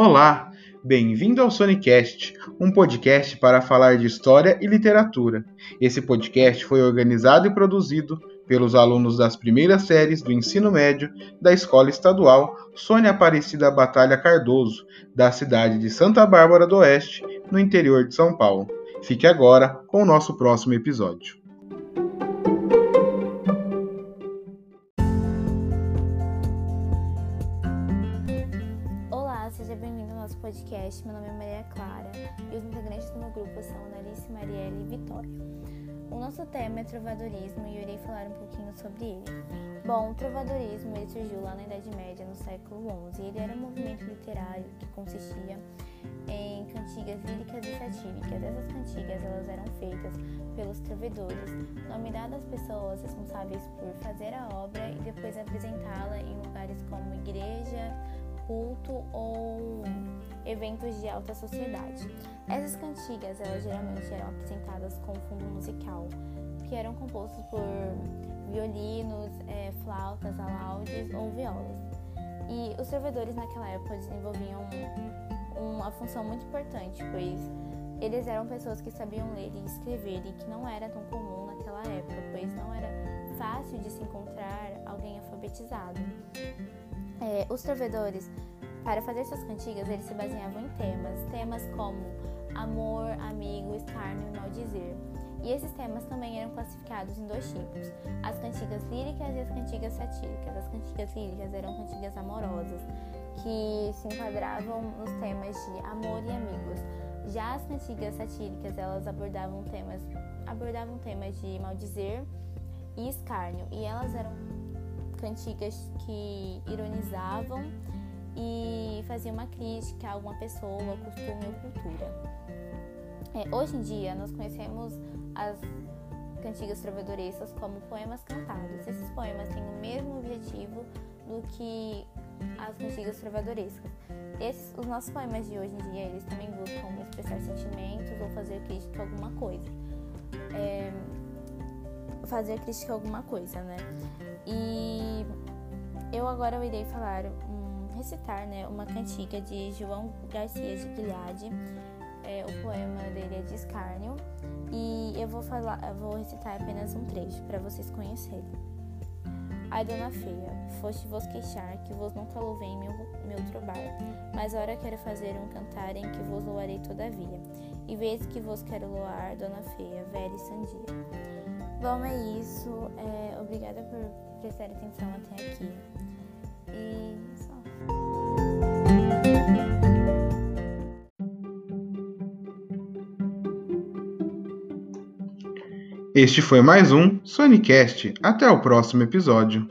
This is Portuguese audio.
Olá, bem-vindo ao Sonicast, um podcast para falar de história e literatura. Esse podcast foi organizado e produzido pelos alunos das primeiras séries do ensino médio da Escola Estadual Sônia Aparecida Batalha Cardoso, da cidade de Santa Bárbara do Oeste, no interior de São Paulo. Fique agora com o nosso próximo episódio. Podcast. Meu nome é Maria Clara e os integrantes do meu grupo são Analice, Marielle e Vitória. O nosso tema é trovadorismo e eu irei falar um pouquinho sobre ele. Bom, o trovadorismo ele surgiu lá na Idade Média, no século XI. Ele era um movimento literário que consistia em cantigas líricas e satíricas. Essas cantigas elas eram feitas pelos trovedores, nome dado às pessoas responsáveis por fazer a obra e depois apresentá-la em lugares como igreja, culto ou eventos de alta sociedade. Essas cantigas, elas geralmente eram apresentadas com fundo musical, que eram compostos por violinos, é, flautas, alaudes ou violas. E os servidores naquela época desenvolviam uma função muito importante, pois eles eram pessoas que sabiam ler e escrever e que não era tão comum naquela época, pois não era fácil de se encontrar alguém alfabetizado. É, os servidores para fazer suas cantigas, eles se baseavam em temas, temas como amor, amigo, escárnio e maldizer. E esses temas também eram classificados em dois tipos: as cantigas líricas e as cantigas satíricas. As cantigas líricas eram cantigas amorosas, que se enquadravam nos temas de amor e amigos. Já as cantigas satíricas, elas abordavam temas, abordavam temas de maldizer e escárnio, e elas eram cantigas que ironizavam e faziam uma crítica a alguma pessoa, costume ou cultura. É, hoje em dia, nós conhecemos as cantigas trovadorescas como poemas cantados. Esses poemas têm o mesmo objetivo do que as cantigas trovadorescas. Esses, os nossos poemas de hoje em dia, eles também buscam expressar sentimentos ou fazer crítica a alguma coisa. É, fazer crítica a alguma coisa, né? E eu agora irei falar um recitar né, uma cantiga de João Garcia de Guilhade. É, o poema dele é de escárnio e eu vou falar, eu vou recitar apenas um trecho para vocês conhecerem. Ai, dona feia, foste vos queixar que vos nunca louvei meu, meu trobar, mas ora quero fazer um cantar em que vos louarei todavia, e vez que vos quero louar, dona feia, velha e sandia. Bom, é isso. É, obrigada por prestar atenção até aqui. E Este foi mais um Sonicast. Até o próximo episódio.